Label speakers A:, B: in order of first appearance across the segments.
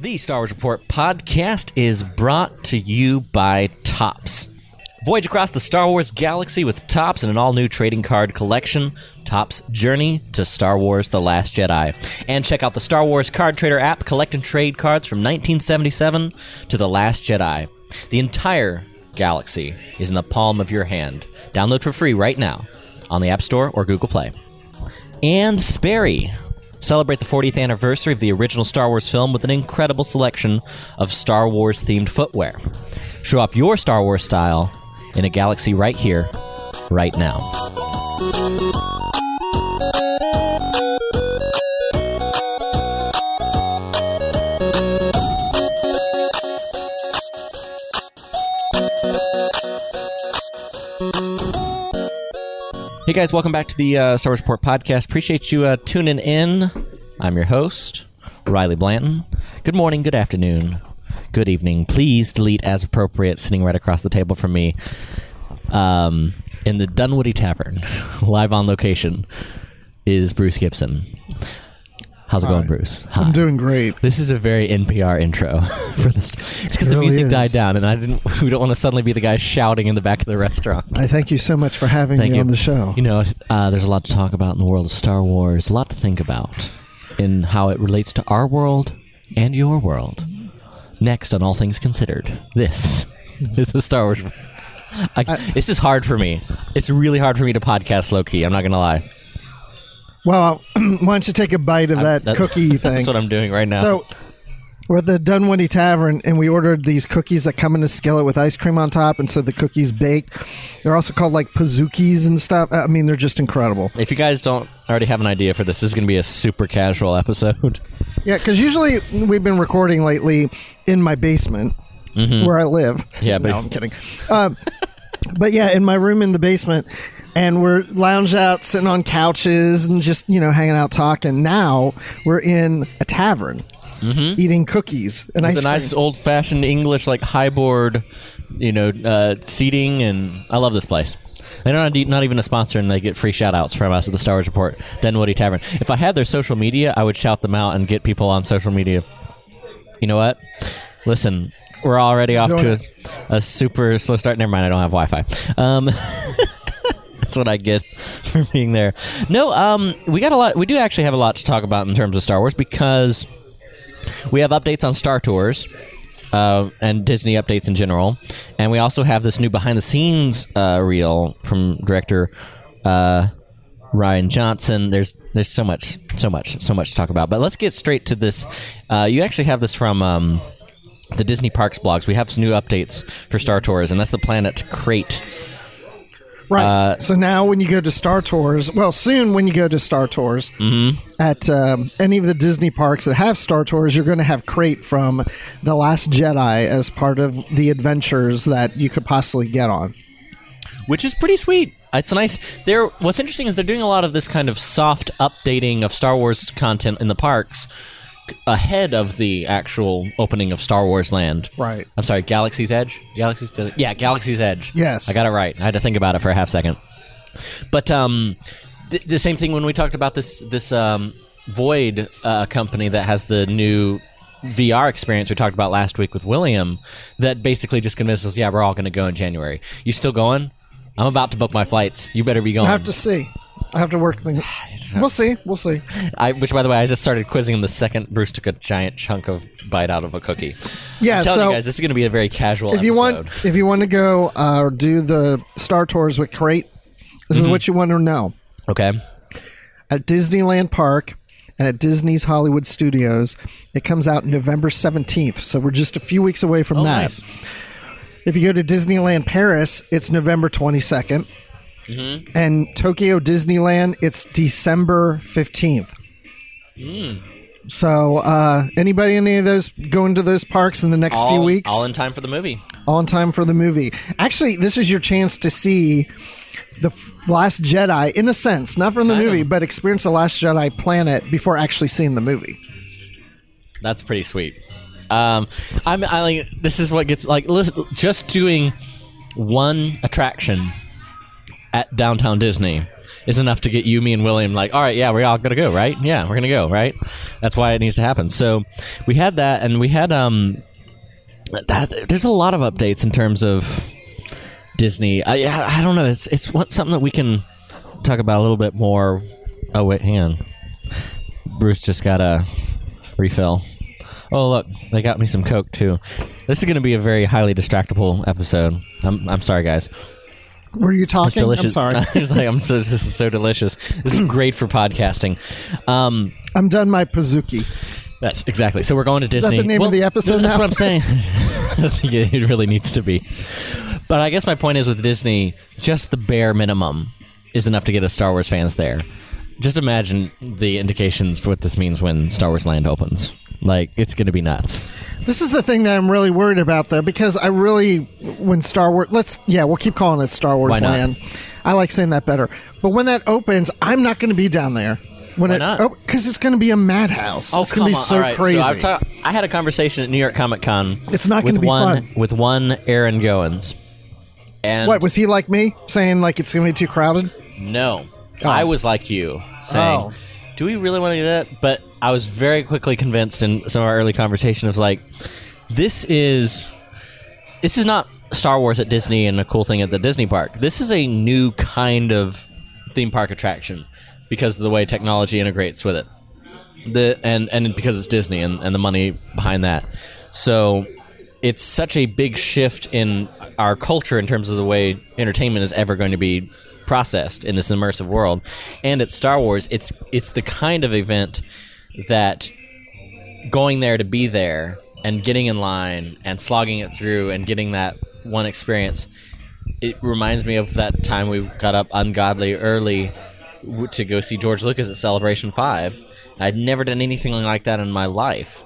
A: The Star Wars Report podcast is brought to you by Topps. Voyage across the Star Wars galaxy with Topps and an all new trading card collection, Topps Journey to Star Wars The Last Jedi. And check out the Star Wars Card Trader app, collect and trade cards from 1977 to The Last Jedi. The entire galaxy is in the palm of your hand. Download for free right now on the App Store or Google Play. And Sperry. Celebrate the 40th anniversary of the original Star Wars film with an incredible selection of Star Wars themed footwear. Show off your Star Wars style in a galaxy right here, right now. Hey guys, welcome back to the uh, Star Wars Report podcast. Appreciate you uh, tuning in. I'm your host, Riley Blanton. Good morning, good afternoon, good evening. Please delete as appropriate, sitting right across the table from me um, in the Dunwoody Tavern, live on location, is Bruce Gibson. How's it going, Bruce? Hi.
B: I'm doing great.
A: This is a very NPR intro for this. It's because
B: It
A: the
B: really
A: music
B: is.
A: died down, and I didn't. We don't want to suddenly be the guy shouting in the back of the restaurant.
B: I thank you so much for having
A: Thank
B: me
A: you.
B: on the show.
A: You know, uh, there's a lot to talk about in the world of Star Wars, a lot to think about in how it relates to our world and your world. Next on All Things Considered, this is the Star Wars. I, this is hard for me. It's really hard for me to podcast low key. I'm not going to lie.
B: Well, why don't you take a bite of that
A: That-
B: cookie thing?
A: That's what I'm doing right now.
B: So, we're at the Dunwoody Tavern, and we ordered these cookies that come in a skillet with ice cream on top, and so the cookies baked. They're also called like pazookies and stuff. I mean, they're just incredible.
A: if you guys don't already have an idea for this, this is going to be a super casual episode.
B: Yeah, because usually we've been recording lately in my basement where I live.
A: Mm-hmm. Yeah, but-
B: no, I'm kidding. Um, but yeah, in my room in the basement, and we're lounge out, sitting on couches, and just you know hanging out, talking. Now we're in a tavern, eating cookies and ice
A: It's a nice
B: cream.
A: old fashioned English, like high board, you know, uh, seating, and I love this place. They're not, not even a sponsor, and they get free shout outs from us at the Star Wars Report, Dunwoody Tavern. If I had their social media, I would shout them out and get people on social media. You know what? Listen, we're already off
B: Doing
A: to a, a super slow start. Never mind, I don't have Wi Fi. Um, that's what I get for being there. No, um, we got a lot. We do actually have a lot to talk about in terms of Star Wars because we have updates on Star Tours uh, and Disney updates in general, and we also have this new behind the scenes uh, reel from director uh, Rian Johnson. There's there's so much so much so much to talk about, but let's get straight to this. Uh, you actually have this from. Um, the Disney Parks blogs. We have some new updates for Star Tours, and that's the Planet Crait.
B: Right.
A: uh,
B: so now, when you go to Star Tours, well, soon when you go to Star Tours
A: Mm-hmm.
B: at um, any of the Disney parks that have Star Tours, you're going to have Crait from The Last Jedi as part of the adventures that you could possibly get on.
A: which is pretty sweet. It's nice. There, what's interesting is they're doing a lot of this kind of soft updating of Star Wars content in the parks ahead of the actual opening of Star Wars Land.
B: Right.
A: I'm sorry, Galaxy's Edge. Galaxy's yeah, Galaxy's Edge.
B: Yes.
A: I got it right. I had to think about it for a half second. But um, th- the same thing when we talked about this this um, Void uh, company that has the new VR experience we talked about last week with William. That basically just convinced us, yeah, we're all going to go in January. You still going? I'm about to book my flights. You better be going.
B: I have to see. I have to work things. We'll see. We'll see.
A: I, which, by the way, I just started quizzing him the second Bruce took a giant chunk of bite out of a cookie.
B: Yeah.
A: I'm telling
B: so
A: you guys, this is going to be a very casual
B: if you
A: episode.
B: want, if you want to go uh, do the Star Tours with Crait, this
A: Mm-hmm.
B: is what you want to know.
A: okay.
B: at Disneyland Park and at Disney's Hollywood Studios. It comes out November 17th, so we're just a few weeks away from
A: Oh,
B: that.
A: nice.
B: If you go to Disneyland Paris, it's November 22nd.
A: Mm-hmm.
B: And Tokyo Disneyland, it's December 15th.
A: Mm.
B: So, uh, anybody in any of those going to those parks in the next
A: All,
B: few weeks?
A: all in time for the movie.
B: all in time for the movie. Actually, this is your chance to see the f- Last Jedi, in a sense, not from the
A: Kind
B: movie,
A: of.
B: but experience the Last Jedi planet before actually seeing the movie.
A: That's pretty sweet. Um, I'm. I like. This is what gets like. Listen, just doing one attraction at downtown Disney is enough to get you, me, and William like, all right, yeah, we're all gonna go, right? Yeah, we're gonna go, right? That's why it needs to happen. So we had that, and we had um, that. There's a lot of updates in terms of Disney. I I don't know. It's it's something that we can talk about a little bit more. Oh wait, hang on. Bruce just got a refill. Oh look, they got me some Coke too. This is going to be a very highly distractible episode. I'm I'm sorry, guys.
B: Were you talking? I'm sorry.
A: I was like, I'm so, this is so delicious. This is great for podcasting. Um,
B: I'm done my Pazuki.
A: that's exactly. So we're going to Disney.
B: that the name of the episode
A: That's
B: now?
A: what I'm saying. It it really needs to be. But I guess my point is with Disney, just the bare minimum is enough to get us Star Wars fans there. Just imagine the indications for what this means when Star Wars Land opens. Like it's going to be nuts.
B: This is the thing that I'm really worried about, though, because I really, when Star Wars, let's, yeah, we'll keep calling it Star Wars
A: Why not?
B: Land. I like saying that better. But when that opens, I'm not going to be down there. When
A: Why
B: it,
A: not?
B: Because it's going to be a madhouse.
A: Oh,
B: it's going to be
A: come on.
B: so
A: All right,
B: crazy.
A: I've ta- I had a conversation at New York Comic Con.
B: It's not
A: with
B: gonna be
A: one
B: fun.
A: with one Aaron Goins. And
B: what was he like me saying like it's going to be too crowded?
A: No.
B: Oh.
A: I was like you, saying,
B: Oh.
A: Do we really want to do that? But I was very quickly convinced in some of our early conversation of like, this is this is not Star Wars at Disney and a cool thing at the Disney park. This is a new kind of theme park attraction because of the way technology integrates with it. The and and because it's Disney and, and the money behind that. So it's such a big shift in our culture in terms of the way entertainment is ever going to be processed in this immersive world. And at Star Wars, it's it's the kind of event that going there to be there and getting in line and slogging it through and getting that one experience it reminds me of that time we got up ungodly early to go see George Lucas at Celebration 5. I'd never done anything like that in my life.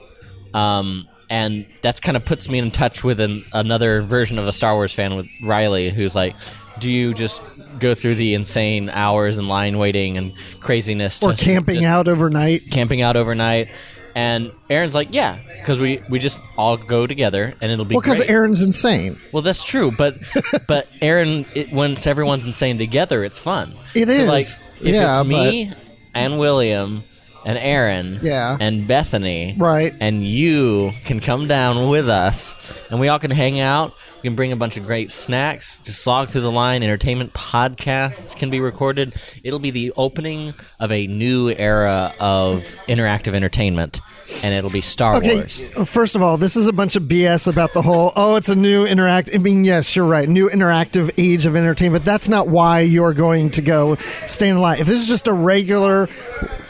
A: Um, and that's kind of puts me in touch with an, another version of a Star Wars fan with Riley, who's like, do you just go through the insane hours and line waiting and craziness?
B: Or
A: just-
B: camping
A: just
B: out overnight?
A: camping out overnight. And Aaron's like, yeah, because we, we just all go together and it'll be
B: Well, because. Aaron's insane.
A: Well, that's true, but but Aaron, it, once everyone's insane together, it's fun.
B: It
A: so
B: is.
A: Like if
B: Yeah,
A: it's me and William and Aaron,
B: Yeah.
A: and Bethany,
B: Right.
A: and you can come down with us, and we all can hang out. We can bring a bunch of great snacks, just slog through the line. Entertainment podcasts can be recorded. It'll be the opening of a new era of interactive entertainment, and it'll be Star
B: Okay,
A: Wars.
B: first of all, this is a bunch of BS about the whole, oh, it's a new interact. I mean, yes, you're right. New interactive age of entertainment. But that's not why you're going to go stay in line. If this is just a regular,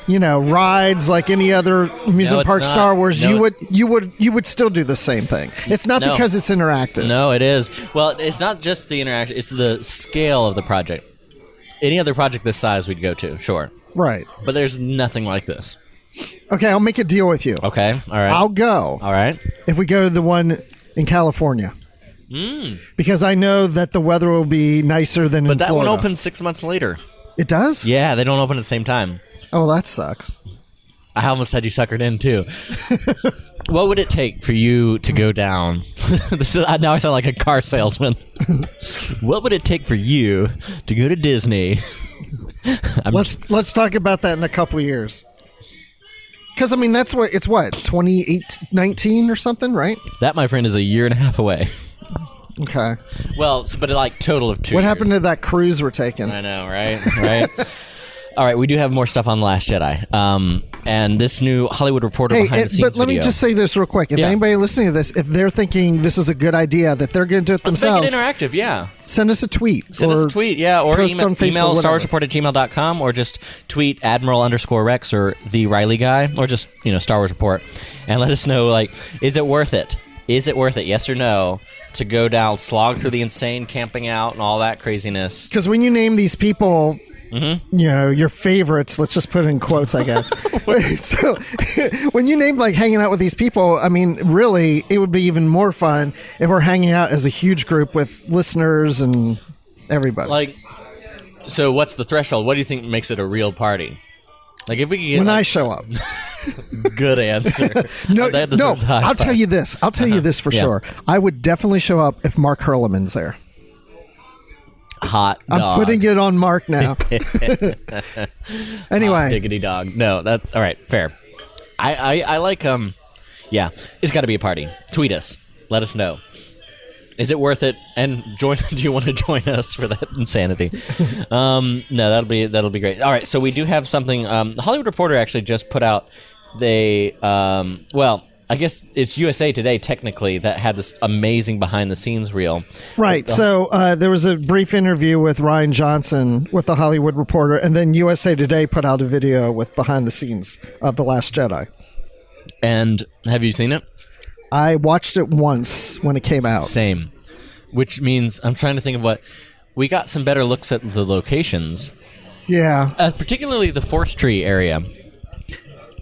B: you know, rides like any other amusement
A: it's
B: park
A: not.
B: Star Wars,
A: No,
B: you would you would you would still do the same thing. It's not
A: No.
B: because it's interactive.
A: No, it is. Well, it's not just the interaction; it's the scale of the project. Any other project this size, we'd go to, sure,
B: Right.
A: but there's nothing like this.
B: Okay, I'll make a deal with you.
A: Okay, all right,
B: I'll go
A: all right.
B: if we go to the one in California. Hmm. Because I know that the weather will be nicer than in.
A: But that
B: Florida.
A: one opens six months later.
B: It does?
A: Yeah, they don't open at the same time.
B: Oh, that sucks.
A: I almost had you suckered in too. what would it take for you to go down? this is now I sound like a car salesman. what would it take for you to go to Disney? I'm
B: Let's let's talk about that in a couple years. Because I mean, that's what it's what 2019 or something, right?
A: that, my friend, is a year and a half away.
B: Okay.
A: Well, s- but like total of two.
B: What
A: years.
B: happened to that cruise we're taking?
A: I know, right? Right. All right, we do have more stuff on the Last Jedi, um, and this new Hollywood Reporter
B: Hey,
A: behind
B: it-
A: the scenes
B: but let me just say this real quick. If
A: Yeah.
B: anybody listening to this, if they're thinking this is a good idea, that they're going to do it
A: Let's make
B: themselves,
A: it interactive, yeah.
B: send us a tweet.
A: Send us
B: or
A: a tweet, yeah, or
B: post
A: email,
B: on Facebook,
A: email
B: whatever.
A: StarWarsReport at gmail.com, or just tweet Admiral underscore Rex or the Riley guy, or just, you know, Star Wars Report, and let us know, like, is it worth it? Is it worth it, yes or no, to go down, slog through the insane camping out and all that craziness?
B: Because when you name these people,
A: Mm-hmm.
B: you know, your favorites, let's just put it in quotes, I guess. so when you name like hanging out with these people, I mean, really, it would be even more fun if we're hanging out as a huge group with listeners and everybody.
A: Like, so what's the threshold? What do you think makes it a real party? Like, if we could get
B: when I show up.
A: good answer.
B: No, no,
A: deserves a high
B: I'll tell you this. I'll tell you this for
A: Yeah.
B: sure. I would definitely show up if Mark Hurleman's there.
A: Hot
B: I'm putting it on Mark now. anyway,
A: diggity dog. No, that's all right. Fair. I, I, I like um, yeah. It's got to be a party. Tweet us. Let us know. Is it worth it? And join. Do you want to join us for that insanity? um, no, that'll be that'll be great. All right. So we do have something. Um, the Hollywood Reporter actually just put out. They um, well. I guess it's USA Today technically that had this amazing behind the scenes reel.
B: right. So uh, there was a brief interview with Rian Johnson with the Hollywood Reporter, and then USA Today put out a video with behind the scenes of The Last Jedi.
A: And have you seen it?
B: I watched it once when it came out.
A: Same. Which means I'm trying to think of what we got some better looks at the locations,
B: Yeah.
A: uh, particularly the Forest Tree area.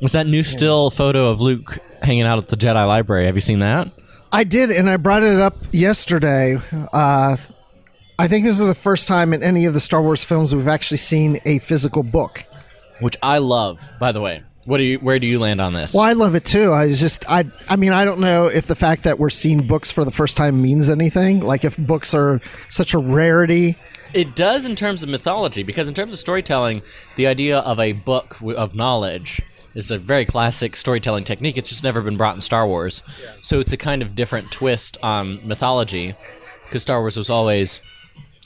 A: Was that new still photo of Luke hanging out at the Jedi Library? Have you seen that?
B: I did, and I brought it up yesterday. Uh, I think this is the first time in any of the Star Wars films we've actually seen a physical book.
A: Which I love, by the way. What do you? Where do you land on this?
B: Well, I love it too. I was just, I, I mean, I don't know if the fact that we're seeing books for the first time means anything. Like if books are such a rarity.
A: It does in terms of mythology, because in terms of storytelling, the idea of a book w- of knowledge is a very classic storytelling technique. It's just never been brought in Star Wars. So it's a kind of different twist on mythology, because Star Wars was always,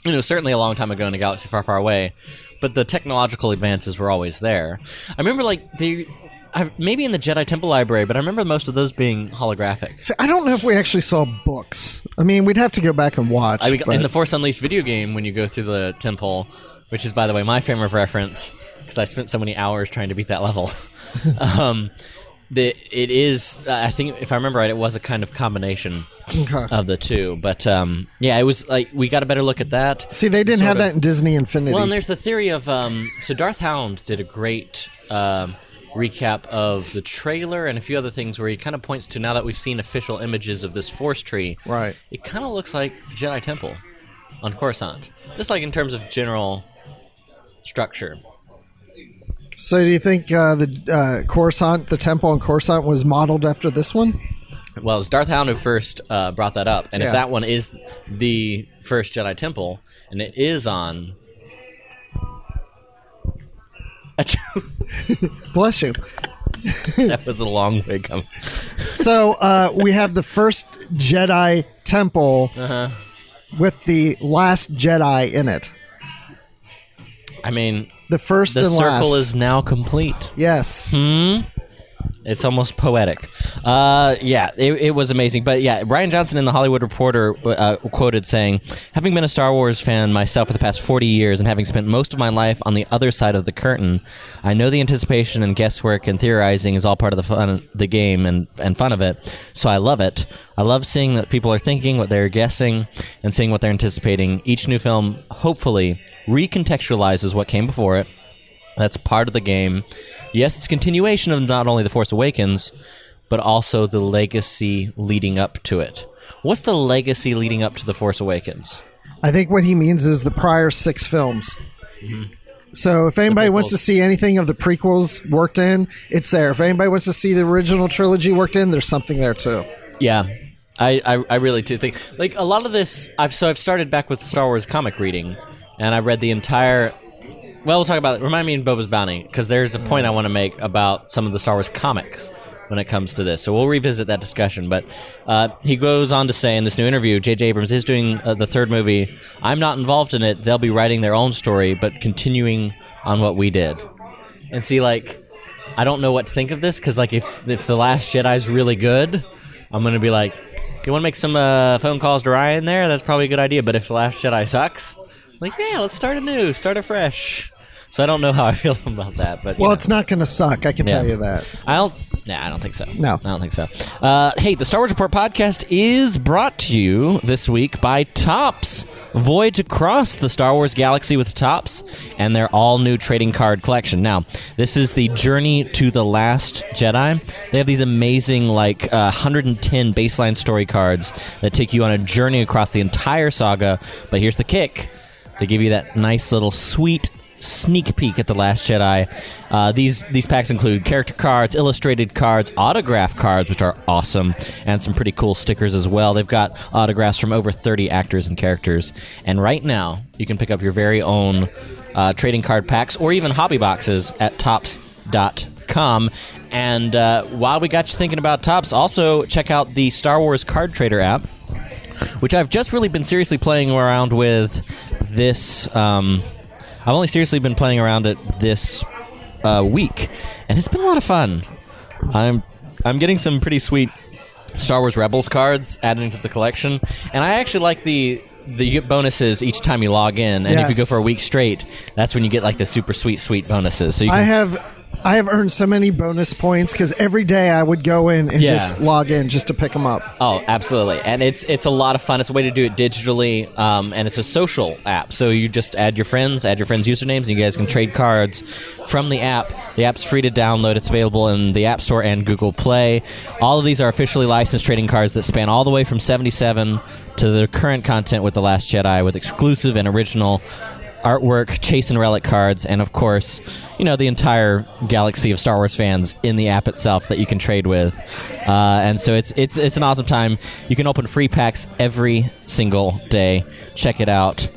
A: you know, certainly a long time ago in a galaxy far, far away, but the technological advances were always there. I remember, like, they. I, maybe in the Jedi Temple Library, but I remember most of those being holographic.
B: So I don't know if we actually saw books. I mean, we'd have to go back and watch.
A: I mean, in the Force Unleashed video game, when you go through the temple, which is, by the way, my frame of reference, because I spent so many hours trying to beat that level. um, the, it is, I think, if I remember right, it was a kind of combination
B: Okay.
A: of the two. But um, yeah, it was like we got a better look at that.
B: See, they didn't have
A: of-
B: that in Disney Infinity.
A: Well, and there's the theory of um, so Darth Hound did a great um, recap of the trailer and a few other things where he kind of points to now that we've seen official images of this force tree,
B: Right.
A: It kind of looks like the Jedi Temple on Coruscant, just like in terms of general structure.
B: So, do you think uh, the uh, Coruscant, the temple in Coruscant, was modeled after this one?
A: Well, it's Darth Hound who first uh, brought that up, and
B: Yeah.
A: if that one is the first Jedi Temple, and it is on.
B: Bless you.
A: that was a long way coming.
B: So uh, we have the first Jedi temple
A: Uh-huh.
B: with the last Jedi in it.
A: I mean,
B: The first
A: the
B: and
A: circle
B: last.
A: is now complete.
B: yes. Hmm.
A: It's almost poetic. Uh, yeah, it, it was amazing. But yeah, Rian Johnson in the Hollywood Reporter uh, quoted saying, "Having been a Star Wars fan myself for the past forty years, and having spent most of my life on the other side of the curtain, I know the anticipation and guesswork and theorizing is all part of the fun, the game and and fun of it. So I love it. I love seeing that people are thinking what they're guessing and seeing what they're anticipating. Each new film, hopefully, recontextualizes what came before it." That's part of the game. Yes, it's a continuation of not only The Force Awakens, but also the legacy leading up to it. What's the legacy leading up to The Force Awakens?
B: I think what he means is the prior six films. Mm-hmm. So if anybody wants to see anything of the prequels worked in, it's there. If anybody wants to see the original trilogy worked in, there's something there too.
A: Yeah, I, I, I really do think like a lot of this. I've so I've started back with Star Wars comic reading, and I read the entire. Well, we'll talk about it. Remind me in Boba's Bounty because there's a point I want to make about some of the Star Wars comics when it comes to this. So we'll revisit that discussion. But uh, he goes on to say in this new interview, J.J. Abrams is doing uh, the third movie. I'm not involved in it. They'll be writing their own story, but continuing on what we did. And see, like, I don't know what to think of this because, like, if if the Last Jedi's really good, I'm gonna be like, you want to make some uh, phone calls to Rian there? That's probably a good idea. But if the Last Jedi sucks, like, yeah, let's start anew, start afresh. So I don't know how I feel about that, but
B: Well,
A: know.
B: it's not going to suck. I can tell you that.
A: I don't. Nah, I don't think so.
B: No.
A: I don't think so. Uh, hey, the Star Wars Report podcast is brought to you this week by Topps. Voyage across the Star Wars galaxy with Topps and their all new trading card collection. Now, this is the Journey to the Last Jedi. They have these amazing, like, uh, 110 baseline story cards that take you on a journey across the entire saga. But here's the kick they give you that nice little sweet sneak peek at the Last Jedi. Uh, these these packs include character cards, illustrated cards, autograph cards, which are awesome, and some pretty cool stickers as well. They've got autographs from over 30 actors and characters. And right now, you can pick up your very own uh, trading card packs or even hobby boxes at topps.com. And uh, while we got you thinking about Topps, also check out the Star Wars Card Trader app which I've just really been seriously playing around with this. Um, I've only seriously been playing around it this uh, week, and it's been a lot of fun. I'm I'm getting some pretty sweet Star Wars Rebels cards added into the collection, and I actually like the the you get bonuses each time you log in, and if you go for a week straight, that's when you get like the super sweet sweet bonuses. So you can
B: I have I have earned so many bonus points because every day I would go in and
A: Yeah.
B: just log in just to pick them up.
A: Oh, absolutely, and it's it's a lot of fun. It's a way to do it digitally, um, and it's a social app. So you just add your friends, add your friends' usernames, and you guys can trade cards from the app. The app's free to download. It's available in the App Store and Google Play. All of these are officially licensed trading cards that span all the way from '77 to the current content with the Last Jedi, with exclusive and original artwork, chase and relic cards, and of course, you know, the entire galaxy of Star Wars fans in the app itself that you can trade with. Uh, and so it's it's it's an awesome time. You can open free packs every single day. Check it out.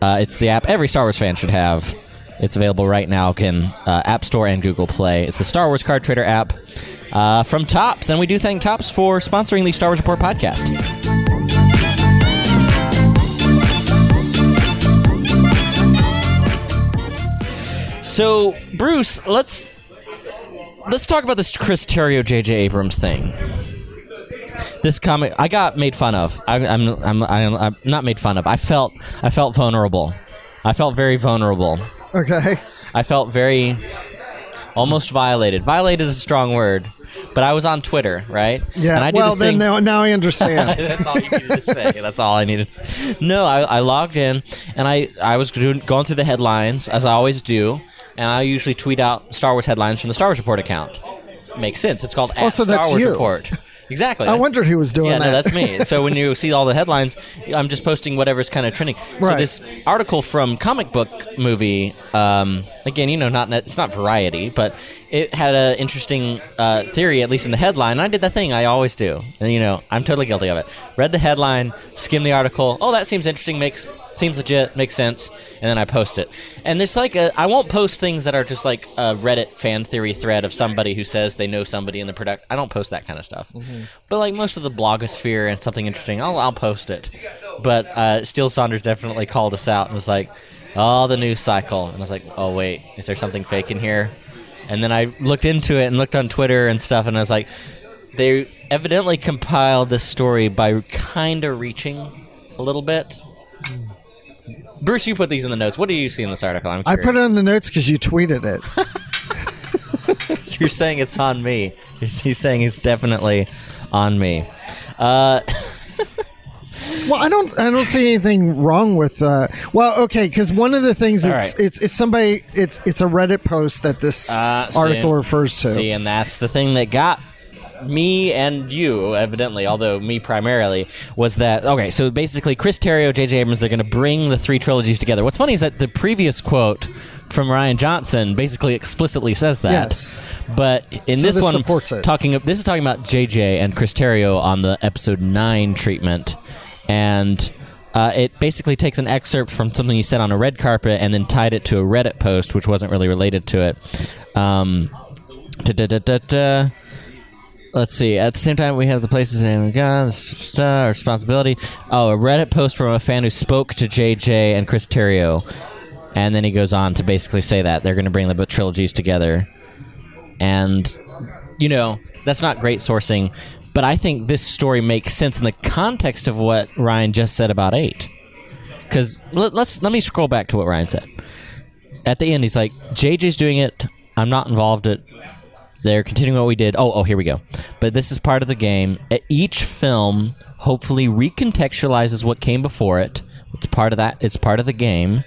A: Uh, it's the app every Star Wars fan should have. It's available right now in uh, App Store and Google Play. It's the Star Wars Card Trader app uh, from Topps, and we do thank Topps for sponsoring the Star Wars Report podcast. So, Bruce, let's let's talk about this Chris Terrio J.J. Abrams thing. This comic, I got made fun of. I, I'm, I'm, I'm, I'm not made fun of. I felt, I felt vulnerable. I felt very vulnerable.
B: Okay.
A: I felt very, almost violated. Violated is a strong word, but I was on Twitter, right?
B: Yeah.
A: And I did
B: well, then now, now I understand.
A: That's all you needed to say. That's all I needed. No, I, I logged in and I, I was going through the headlines as I always do, and I usually tweet out Star Wars headlines from the Star Wars Report account. Makes sense. It's called at
B: so
A: Star Wars
B: you.
A: Report. Exactly.
B: I wondered who was doing
A: yeah,
B: that.
A: no, that's me. So when you see all the headlines, I'm just posting whatever's kind of trending. So this article from Comic Book Movie, um, again, you know, not it's not Variety, but it had an interesting uh, theory, at least in the headline. And I did that thing I always do, and you know, I'm totally guilty of it. Read the headline, skim the article. Oh, that seems interesting. Makes seems legit. Makes sense. And then I post it. And there's like a I won't post things that are just like a Reddit fan theory thread of somebody who says they know somebody in the product. I don't post that kind of stuff. But like most of the blogosphere and something interesting, I'll I'll post it. But uh, Steele Saunders definitely called us out and was like, "Oh, the news cycle." And I was like, "Oh wait, is there something fake in here?" And then I looked into it and looked on Twitter and stuff, and I was like, they evidently compiled this story by kind of reaching a little bit. Bruce, you put these in the notes. What do you see in this article? I'm
B: I
A: curious.
B: put it in the notes because you tweeted it.
A: So you're saying it's on me. He's, he's saying it's definitely on me. Uh,
B: Well, I don't. I don't see anything wrong with. Uh, well, okay, because one of the things is
A: right.
B: it's it's somebody. It's it's a Reddit post that this
A: Uh, see,
B: article refers to.
A: See, and that's the thing that got me and you, evidently, although me primarily, was that okay? So basically, Chris Terrio, J.J. Abrams, they're going to bring the three trilogies together. What's funny is that the previous quote from Rian Johnson basically explicitly says that.
B: Yes.
A: But in
B: So
A: this,
B: this
A: one,
B: supports it.
A: talking this is talking about J.J. and Chris Terrio on the episode nine treatment, and. Uh, it basically takes an excerpt from something he said on a red carpet and then tied it to a Reddit post, which wasn't really related to it. Um. Let's see. At the same time, we have the places and star responsibility. Oh, a Reddit post from a fan who spoke to JJ and Chris Terrio, and then he goes on to basically say that they're going to bring the trilogies together, and you know that's not great sourcing, but I think this story makes sense in the context of what Rian just said about eight. Because let, let's let me scroll back to what Rian said at the end. He's like, "JJ's doing it. I'm not involved. It they're continuing what we did. Oh, oh, here we go. But this is part of the game. Each film hopefully recontextualizes what came before it. It's part of that. It's part of the game.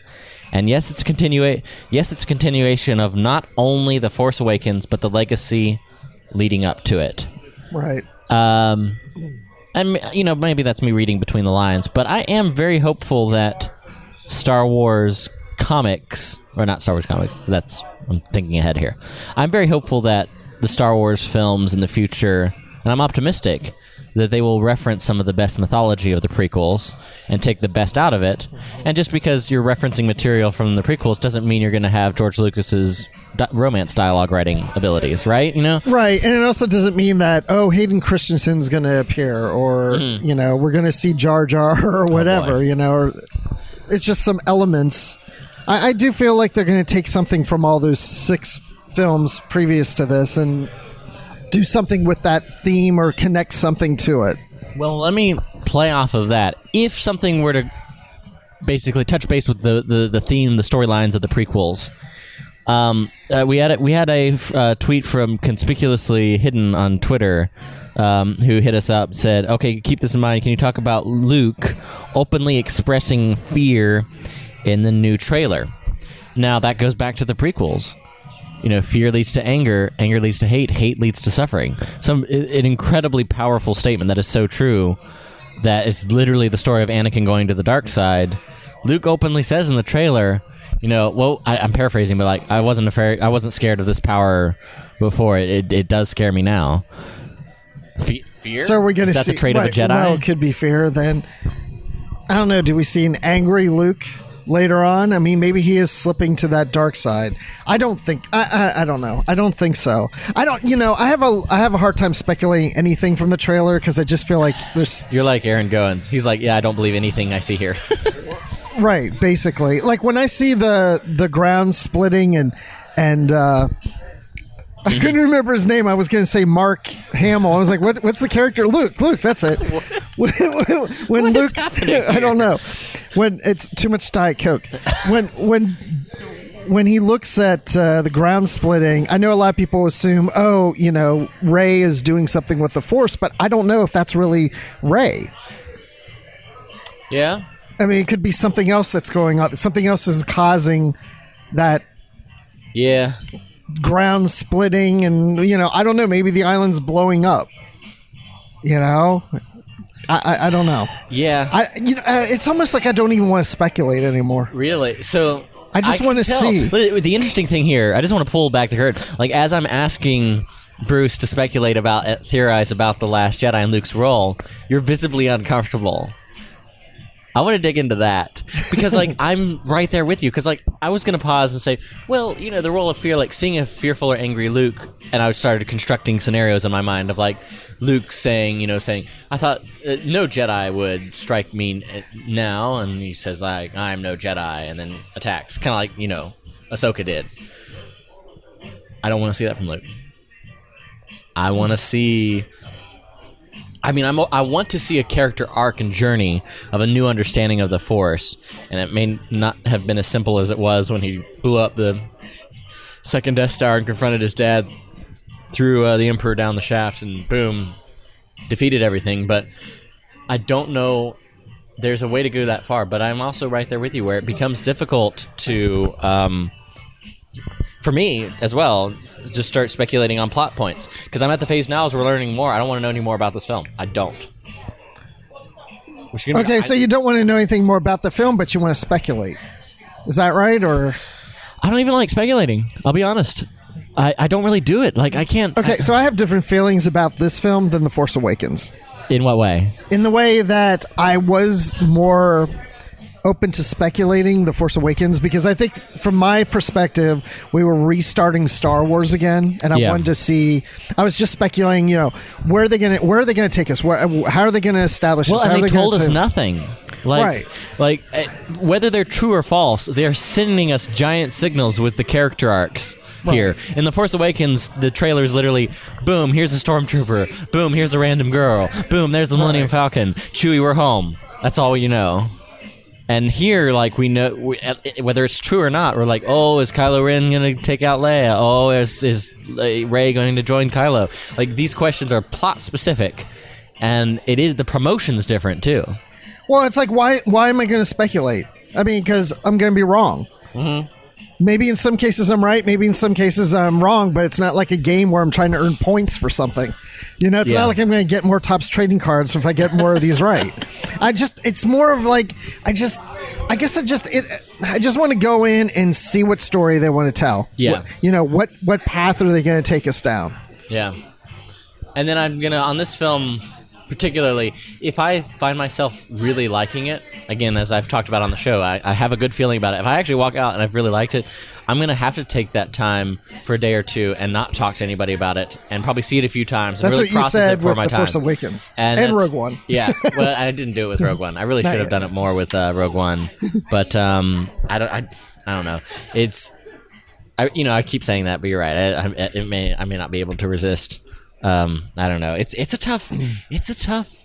A: And yes, it's a continua- Yes, it's a continuation of not only the Force Awakens, but the legacy leading up to it.
B: Right.
A: Um, and you know, maybe that's me reading between the lines, but I am very hopeful that Star Wars comics, or not Star Wars comics. That's I'm thinking ahead here. I'm very hopeful that the Star Wars films in the future, and I'm optimistic that they will reference some of the best mythology of the prequels and take the best out of it. And just because you're referencing material from the prequels doesn't mean you're going to have George Lucas's di- romance dialogue writing abilities, right? You know,
B: Right, and it also doesn't mean that oh Hayden Christensen's going to appear, or mm-hmm. you know we're going to see Jar Jar or oh, whatever.
A: boy.
B: you know, or it's just some elements. I, I do feel like they're going to take something from all those six films previous to this and do something with that theme or connect something to it.
A: Well, let me play off of that. If something were to basically touch base with the, the, the theme, the storylines of the prequels, um, uh, we had a, we had a uh, tweet from conspicuously hidden on Twitter. Um, who hit us up said, "Okay, keep this in mind. Can you talk about Luke openly expressing fear in the new trailer?" Now that goes back to the prequels. You know, fear leads to anger, anger leads to hate, hate leads to suffering. Some an incredibly powerful statement that is so true. That is literally the story of Anakin going to the dark side. Luke openly says in the trailer, you know, well, I, I'm paraphrasing, but like, I wasn't afraid, I wasn't scared of this power before. It, it, it does scare me now. Fe- fear?
B: So are we're going to
A: is that
B: see
A: the trait
B: right,
A: of a Jedi?
B: Well, it could be fear. Then I don't know. Do we see an angry Luke later on? I mean, maybe he is slipping to that dark side. I don't think. I, I I don't know. I don't think so. I don't. You know, I have a I have a hard time speculating anything from the trailer because I just feel like there's
A: You're like Aaron Goins. He's like, yeah, I don't believe anything I see here.
B: right. Basically, like when I see the the ground splitting and and. uh I couldn't remember his name. I was going to say Mark Hamill. I was like, what, "What's the character?" Luke. Luke. That's it. when when
A: What is
B: Luke,
A: happening
B: I don't know. When it's too much Diet Coke. When when when he looks at uh, the ground splitting, I know a lot of people assume, oh, you know, Rey is doing something with the Force, but I don't know if that's really Rey.
A: yeah?
B: I mean, it could be something else that's going on. Something else is causing that
A: Yeah.
B: ground splitting, and you know, I don't know. Maybe the island's blowing up. You know, I I, I don't know.
A: Yeah.
B: I you know, uh, it's almost like I don't even want to speculate anymore.
A: Really? So
B: I just wanna
A: tell.
B: see.
A: The the interesting thing here, I just want to pull back the curtain. Like as I'm asking Bruce to speculate about, uh, theorize about the Last Jedi and Luke's role, you're visibly uncomfortable. I want to dig into that because, like, I'm right there with you. Because, like, I was gonna pause and say, well, you know, the role of fear, like seeing a fearful or angry Luke, and I started constructing scenarios in my mind of like Luke saying, you know, saying, I thought uh, no Jedi would strike me n- now, and he says like, I'm no Jedi, and then attacks, kind of like you know, Ahsoka did. I don't want to see that from Luke. I want to see. I mean, I'm, I want to see a character arc and journey of a new understanding of the Force, and it may not have been as simple as it was when he blew up the second Death Star and confronted his dad, threw uh, the Emperor down the shaft, and boom, defeated everything. But I don't know. There's a way to go that far, but I'm also right there with you, where it becomes difficult to, um, for me as well, just start speculating on plot points because I'm at the phase now as we're learning more. I don't want to know any more about this film. I don't. Which is gonna be-
B: Okay, so you don't want to know anything more about the film, but you want to speculate. Is that right? Or
A: I don't even like speculating. I'll be honest. I, I don't really do it. Like I can't.
B: okay, so I have different feelings about this film than The Force Awakens.
A: In what way?
B: in the way that I was more open to speculating The Force Awakens because I think from my perspective we were restarting Star Wars again and I
A: Yeah.
B: wanted to see I was just speculating you know where are they going to where are they going to take us where how are they going to establish
A: Well,
B: us how
A: and
B: are
A: they told us nothing. Like,
B: Right.
A: like eh, whether they're true or false, they're sending us giant signals with the character arcs here. In the Force Awakens, the trailer is literally, boom, here's a stormtrooper. Boom, here's a random girl. Boom, there's the Millennium
B: Right.
A: Falcon. Chewie, we're home. That's all you know. And here, like we know, we, whether it's true or not, we're like, oh, is Kylo Ren going to take out Leia? Oh, is is Rey going to join Kylo? Like these questions are plot specific, and it is the promotion's different too.
B: Well, it's like why why am I going to speculate? I mean, because I'm going to be wrong. Mm-hmm. Maybe in some cases I'm right, maybe in some cases I'm wrong, but it's not like a game where I'm trying to earn points for something. You know, it's
A: Yeah.
B: not like I'm going to get more Topps trading cards if I get more of these right. I just, it's more of like, I just, I guess I just, it, I just want to go in and see what story they want to tell.
A: Yeah.
B: What- you know, what, what path are they going to take us down?
A: Yeah. And then I'm gonna on this film particularly, if I find myself really liking it, again as I've talked about on the show, I, I have a good feeling about it. If I actually walk out and I've really liked it, I'm gonna have to take that time for a day or two and not talk to anybody about it, and probably see it a few times. And
B: That's
A: really
B: what you
A: process
B: said
A: it for
B: with
A: my
B: The
A: time.
B: Force Awakens
A: and,
B: and, Rogue One.
A: yeah, well, I didn't do it with Rogue One. I really should have
B: yet.
A: done it more with uh, Rogue One, but um, I don't. I, I don't know. It's, I you know I keep saying that, but you're right. I, I, it may I may not be able to resist. Um, I don't know. It's it's a tough it's a tough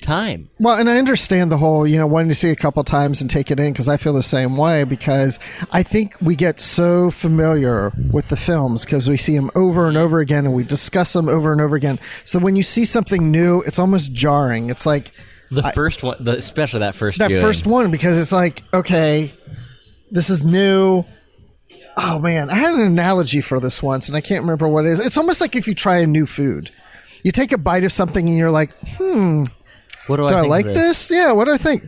A: time.
B: Well, and I understand the whole, you know, wanting to see a couple times and take it in because I feel the same way because I think we get so familiar with the films because we see them over and over again and we discuss them over and over again. So when you see something new, it's almost jarring. It's like
A: The first one, the, especially that first
B: that
A: viewing.
B: first one because it's like, okay, this is new. Oh man, I had an analogy for this once and I can't remember what it is. It's almost like if you try a new food. You take a bite of something and you're like, hmm,
A: What do,
B: do I,
A: think of
B: like this? Yeah, what do I think?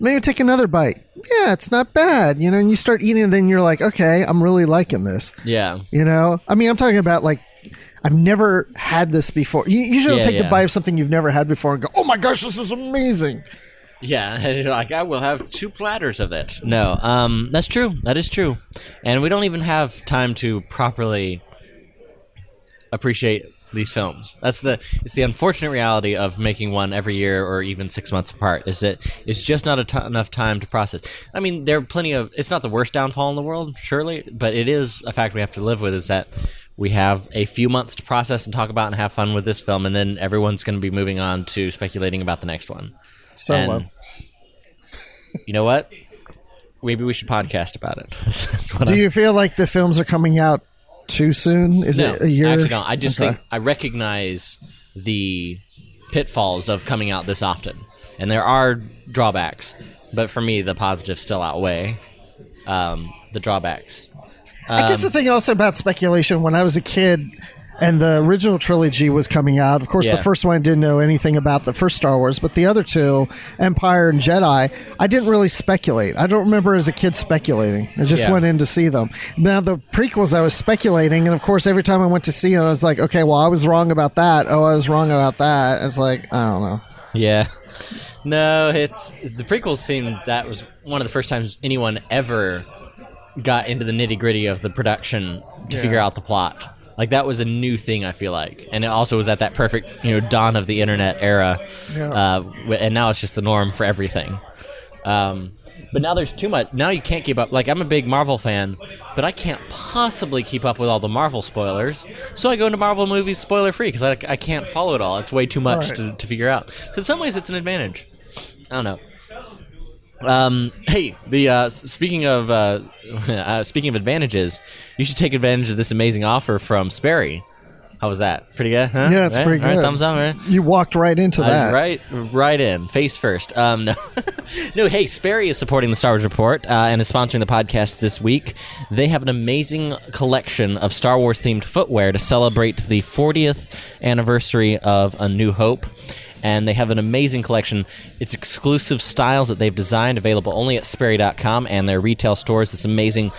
B: Maybe take another bite. Yeah, it's not bad. You know, and you start eating, and then you're like, okay, I'm really liking this.
A: Yeah,
B: You know, I mean, I'm talking about like, I've never had this before. You usually
A: Yeah,
B: take
A: yeah.
B: the bite of something you've never had before and go, oh my gosh, this is amazing.
A: Yeah. And you're like I will have two platters of it. No, um, that's true. That is true. And we don't even have time to properly appreciate these films. That's the it's the unfortunate reality of making one every year or even six months apart. Is that it's just not t- enough time to process. I mean, there are plenty of. It's not the worst downfall in the world, surely, but it is a fact we have to live with. Is that we have a few months to process and talk about and have fun with this film, and then everyone's going to be moving on to speculating about the next one.
B: Solo.
A: And you know what? Maybe we should podcast about it. That's what
B: Do
A: I'm-
B: you feel like the films are coming out too soon? Is
A: no,
B: it a year?
A: Actually, no. I just
B: Okay.
A: think I recognize the pitfalls of coming out this often, and there are drawbacks. But for me, the positives still outweigh um, the drawbacks.
B: I guess the thing also about speculation when I was a kid and the original trilogy was coming out, of course,
A: Yeah.
B: the first one I didn't know anything about the first Star Wars, but the other two, Empire and Jedi, I didn't really speculate. I don't remember as a kid speculating. I just
A: Yeah.
B: went in to see them. Now, the prequels, I was speculating, and of course, every time I went to see them, I was like, okay, well, I was wrong about that. Oh, I was wrong about that. It's like, I don't know.
A: Yeah. No, it's the prequels seemed that was one of the first times anyone ever got into the nitty gritty of the production to
B: Yeah.
A: figure out the plot. Like that was a new thing. I feel like, and it also was at that perfect, you know, dawn of the internet era,
B: Yeah.
A: uh, and now it's just the norm for everything. Um, but now there's too much. Now you can't keep up. Like I'm a big Marvel fan, but I can't possibly keep up with all the Marvel spoilers. So I go into Marvel movies spoiler free because I, I can't follow it all. It's way too much
B: Right.
A: to, to figure out. So in some ways, it's an advantage. I don't know. Um, hey, the uh, speaking of uh, uh, speaking of advantages, you should take advantage of this amazing offer from Sperry. How was that? Pretty good, huh?
B: Yeah, it's
A: Right?
B: pretty
A: All right,
B: good.
A: thumbs up, right?
B: You walked right into
A: I
B: that.
A: right, right in, face first. Um, no, no. Hey, Sperry is supporting the Star Wars Report uh, and is sponsoring the podcast this week. They have an amazing collection of Star Wars themed footwear to celebrate the 40th anniversary of A New Hope. And they have an amazing collection. It's exclusive styles that they've designed, available only at Sperry.com and their retail stores. This amazing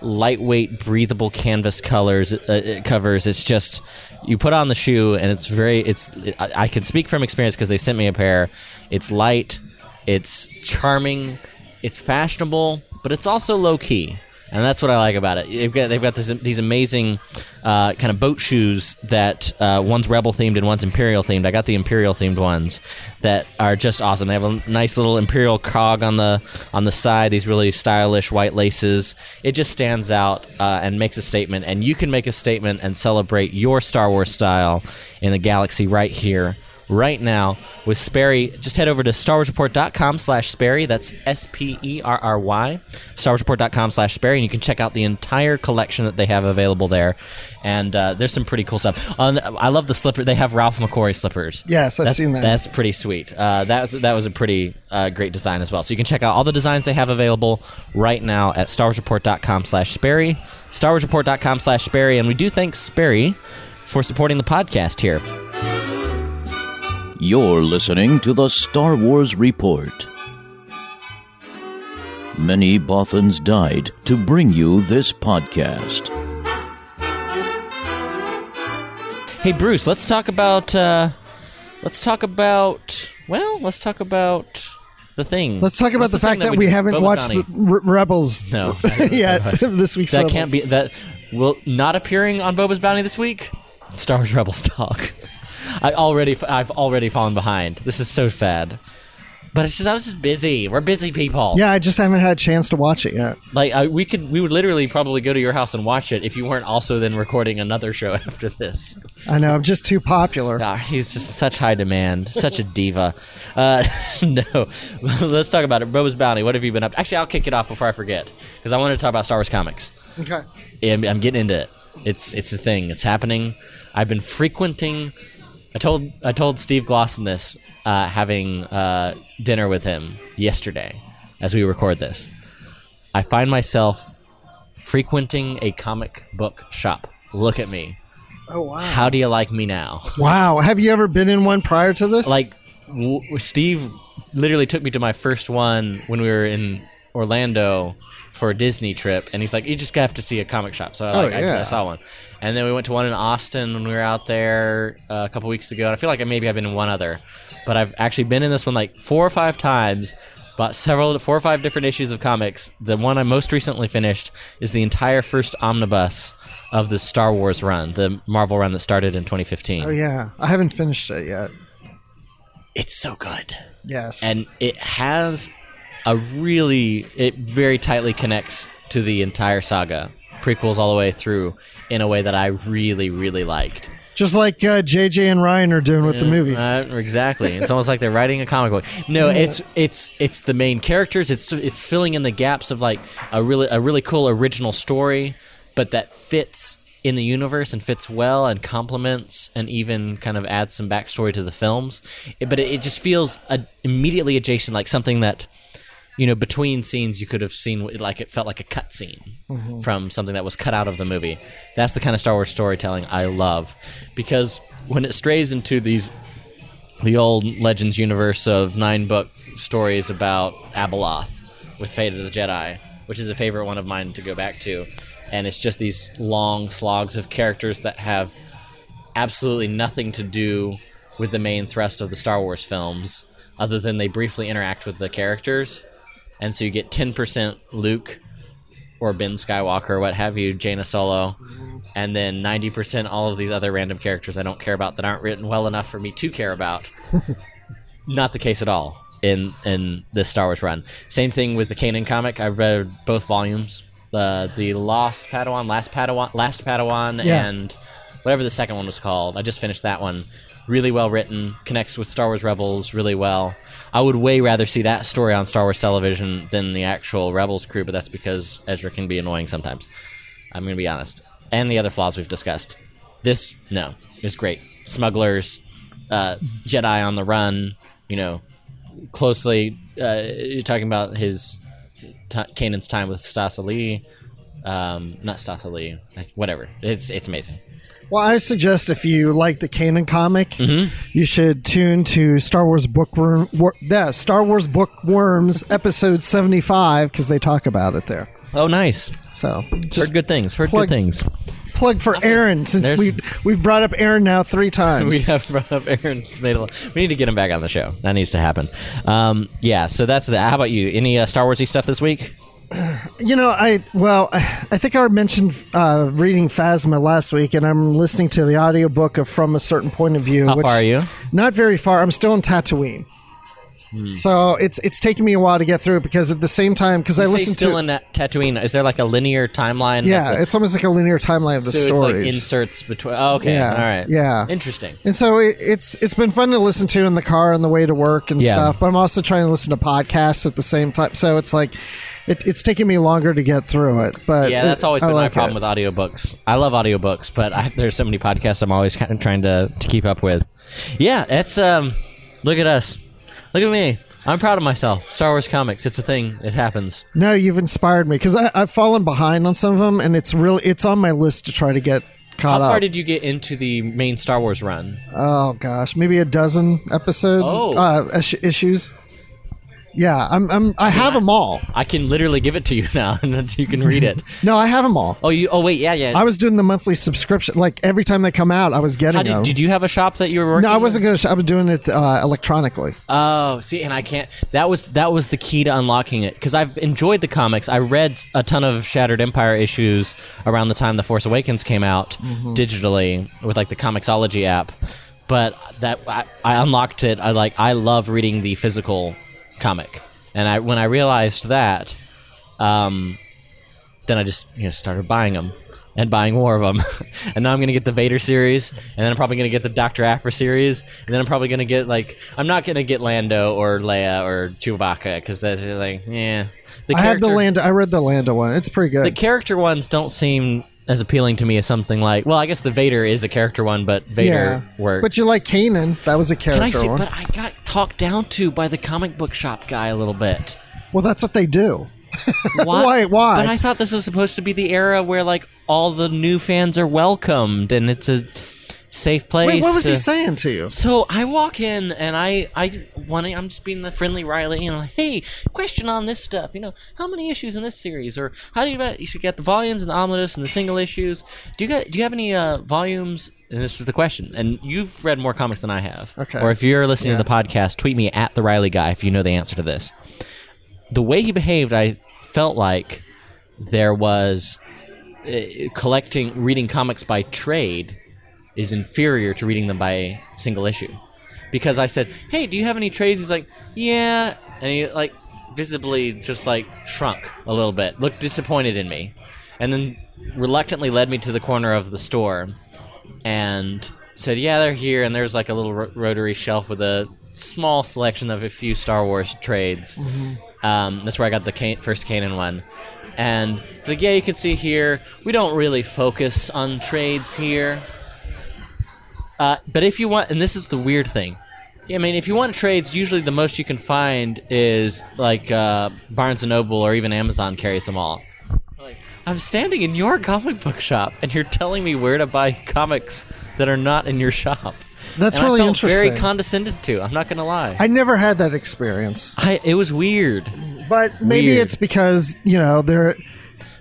A: lightweight, breathable canvas colors uh, it covers. It's just you put on the shoe, and it's very. It's I, I can speak from experience because they sent me a pair. It's light, it's charming, it's fashionable, but it's also low key. And that's what I like about it. They've got, they've got this, these amazing uh, kind of boat shoes that uh, one's rebel themed and one's imperial themed. I got the imperial themed ones that are just awesome. They have a nice little imperial cog on the on the side. These really stylish white laces. It just stands out uh, and makes a statement. And you can make a statement and celebrate your Star Wars style in the galaxy right here right now with Sperry. Just head over to StarWarsReport.com slash Sperry. That's S-P-E-R-R-Y. StarWarsReport.com slash Sperry. And you can check out the entire collection that they have available there. And uh, there's some pretty cool stuff. On, I love the slipper. They have Ralph McQuarrie slippers.
B: Yes, I've
A: that's,
B: seen that.
A: That's pretty sweet. Uh, that, was, that was a pretty uh, great design as well. So you can check out all the designs they have available right now at StarWarsReport.com slash Sperry. StarWarsReport.com slash Sperry. And we do thank Sperry for supporting the podcast here.
C: You're listening to the Star Wars Report. Many Bothans died to bring you this podcast.
A: Hey Bruce, let's talk about uh, let's talk about well, let's talk about the thing.
B: Let's talk about
A: What's
B: the, fact
A: thing
B: that, we
A: just-
B: haven't
A: Boba
B: watched
A: Bounty?
B: the R- Rebels
A: No.
B: yet. this week's
A: that
B: Rebels.
A: can't be that will not appearing on Boba's Bounty this week. Star Wars Rebels talk. I already I've already fallen behind. This is so sad. But it's just I was just busy. We're busy people.
B: Yeah, I just haven't had a chance to watch it yet.
A: Like I, we could we would literally probably go to your house and watch it if you weren't also then recording another show after this.
B: I know I'm just too popular.
A: Ah, he's just such high demand, such a diva. Uh, no, let's talk about it. Boba's Bounty. What have you been up? Actually, I'll kick it off before I forget because I wanted to talk about Star Wars comics.
B: Okay.
A: I'm, I'm getting into it. It's it's a thing. It's happening. I've been frequenting. I told I told Steve Glosson this uh, having uh, dinner with him yesterday as we record this. I find myself frequenting a comic book shop. Look at me.
B: Oh wow.
A: How do you like me now?
B: Wow. Have you ever been in one prior to this?
A: like w- Steve literally took me to my first one when we were in Orlando for a Disney trip, and he's like, "You just have to see a comic shop." So I,
B: Oh,
A: like, I- I, saw one, and then we went to one in Austin when we were out there uh, a couple weeks ago. And I feel like I maybe I've been in one other, but I've actually been in this one like four or five times. Bought several, four or five different issues of comics. The one I most recently finished is the entire first omnibus of the Star Wars run, the Marvel run that started in 2015.
B: oh yeah, I haven't finished it yet.
A: It's so good.
B: Yes.
A: and it has a really it very tightly connects to the entire saga prequels all the way through in a way that i really really liked.
B: Just like uh, JJ and Rian are doing with the movies.
A: Uh, exactly. It's almost like they're writing a comic book. No it's it's it's the main characters. It's it's filling in the gaps of like a really a really cool original story but that fits in the universe and fits well and complements and even kind of adds some backstory to the films. It- but it, it just feels uh, immediately adjacent like something that you know between scenes you could have seen like it felt like a cut scene mm-hmm. from something that was cut out of the movie that's the kind of star wars storytelling i love because when it strays into these the old legends universe of nine book stories about abeloth with fate of the jedi which is a favorite one of mine to go back to and it's just these long slogs of characters that have absolutely nothing to do with the main thrust of the Star Wars films, other than they briefly interact with the characters. And so you get 10% Luke or Ben Skywalker or what have you, Jaina Solo, and then 90% all of these other random characters I don't care about that aren't written well enough for me to care about. Not the case at all in in this Star Wars run. Same thing with the Kanan comic. I read both volumes. Uh, the the Lost Padawan, Last Padawan, Last Padawan,
B: Yeah.
A: and whatever the second one was called. I just finished that one. Really well written, connects with Star Wars Rebels really well. I would way rather see that story on Star Wars television than the actual Rebels crew, but that's because Ezra can be annoying sometimes. I'm going to be honest. And the other flaws we've discussed. This, no, is great. Smugglers, uh, Jedi on the run, you know, closely. Uh, you're talking about his t- Kanan's time with Stasa Lee. Um, not Stasa Lee, whatever. It's it's amazing.
B: Well, I suggest if you like the Kanan comic,
A: Mm-hmm.
B: you should tune to Star Wars Bookworm, wor- yeah, Star Wars Bookworms episode seventy five because they talk about it there.
A: Oh, nice.
B: So just
A: Heard good things. Heard
B: plug-
A: good things.
B: plug for Aaron since
A: There's-
B: we we've brought up Aaron now three times.
A: We have brought up Aaron's made a lot. We need to get him back on the show. That needs to happen. Um, yeah. So that's that. How about you? Any uh, Star Warsy stuff this week?
B: You know, I well, I think I mentioned uh, reading Phasma last week, and I'm listening to the audiobook of From a Certain Point of View.
A: How
B: which,
A: far are you?
B: Not very far. I'm still in Tatooine. So it's it's taking me a while to get through it because at the same time because I listen
A: still
B: to
A: in that Tatooine. Is there like a linear timeline?
B: yeah,
A: Like
B: it's almost like a linear timeline of the
A: the, so like inserts between. Oh, okay,
B: Yeah,
A: all right,
B: yeah.
A: interesting.
B: and so it, it's it's been fun to listen to in the car on the way to work and
A: Yeah.
B: stuff. But I'm also trying to listen to podcasts at the same time. So it's like it, it's taking me longer to get through it. But
A: Yeah, that's always
B: I
A: been my problem
B: it.
A: with audiobooks. I love audiobooks, but I, there's so many podcasts I'm always kind of trying to, to keep up with. Yeah, it's um look at us. Look at me. I'm proud of myself. Star Wars comics, it's a thing. It happens.
B: No, you've inspired me because I've fallen behind on some of them, and it's really it's on my list to try to get caught
A: How
B: caught
A: far
B: up.
A: did you get into the main Star Wars run?
B: oh gosh, maybe a dozen episodes,
A: Oh.
B: uh, issues. Yeah, I'm, I'm I have them all.
A: I can literally give it to you now, and then you can read it.
B: No, I have them all.
A: Oh, you. Oh, wait. Yeah, yeah.
B: I was doing the monthly subscription. Like every time they come out, I was getting
A: How
B: them.
A: did, did you have a shop that you were working?
B: no, I wasn't going to. I was doing it uh, electronically.
A: Oh, see, and I can't. That was that was the key to unlocking it because I've enjoyed the comics. I read a ton of Shattered Empire issues around the time The Force Awakens came out
B: Mm-hmm.
A: digitally with like the Comixology app, but that I, I unlocked it. I like I love reading the physical comic, and I when I realized that, um, then I just you know started buying them. And buying more of them, and now I'm gonna get the Vader series, and then I'm probably gonna get the Doctor Aphra series, and then I'm probably gonna get like I'm not gonna get Lando or Leia or Chewbacca because that's like yeah. The
B: I have the Lando. I read the Lando one. It's pretty good.
A: The character ones don't seem as appealing to me as something like well, I guess the Vader is a character one, but Vader works.
B: But you like Kanan? That was a
A: Can I
B: character
A: see?
B: one.
A: But I got talked down to by the comic book shop guy a little bit.
B: well, that's what they do.
A: Why?
B: Why- why?
A: But I thought this was supposed to be the era where like all the new fans are welcomed and it's a safe place.
B: Wait, what was
A: to-
B: he saying to you?
A: So I walk in and I I want to, I'm just being the friendly Riley, you know, hey, question on this stuff, you know, how many issues in this series, or how do you bet you should get the volumes and the omnibus and the single issues? Do you got do you have any uh, volumes? And this was the question. And you've read more comics than I have.
B: Okay.
A: Or if you're listening
B: Yeah.
A: to the podcast, tweet me at the Riley guy if you know the answer to this. The way he behaved, I felt like there was uh, collecting reading comics by trade is inferior to reading them by single issue. Because I said, "Hey, do you have any trades?" He's like, "Yeah," and he like visibly just like shrunk a little bit, looked disappointed in me, and then reluctantly led me to the corner of the store and said, "Yeah, they're here." And there's like a little ro- rotary shelf with a small selection of a few Star Wars trades. Um, that's where I got the Can- first Kanan one. And like, yeah, you can see here, we don't really focus on trades here. Uh, but if you want, and this is the weird thing. I mean, if you want trades, usually the most you can find is like uh, Barnes and Noble or even Amazon carries them all. Like, I'm standing in your comic book shop, and you're telling me where to buy comics that are not in your shop.
B: That's
A: And
B: really
A: I felt Very
B: interesting.
A: condescended to. I'm not gonna lie.
B: I never had that experience,
A: I, it was weird.
B: but maybe
A: Weird.
B: it's because you know they're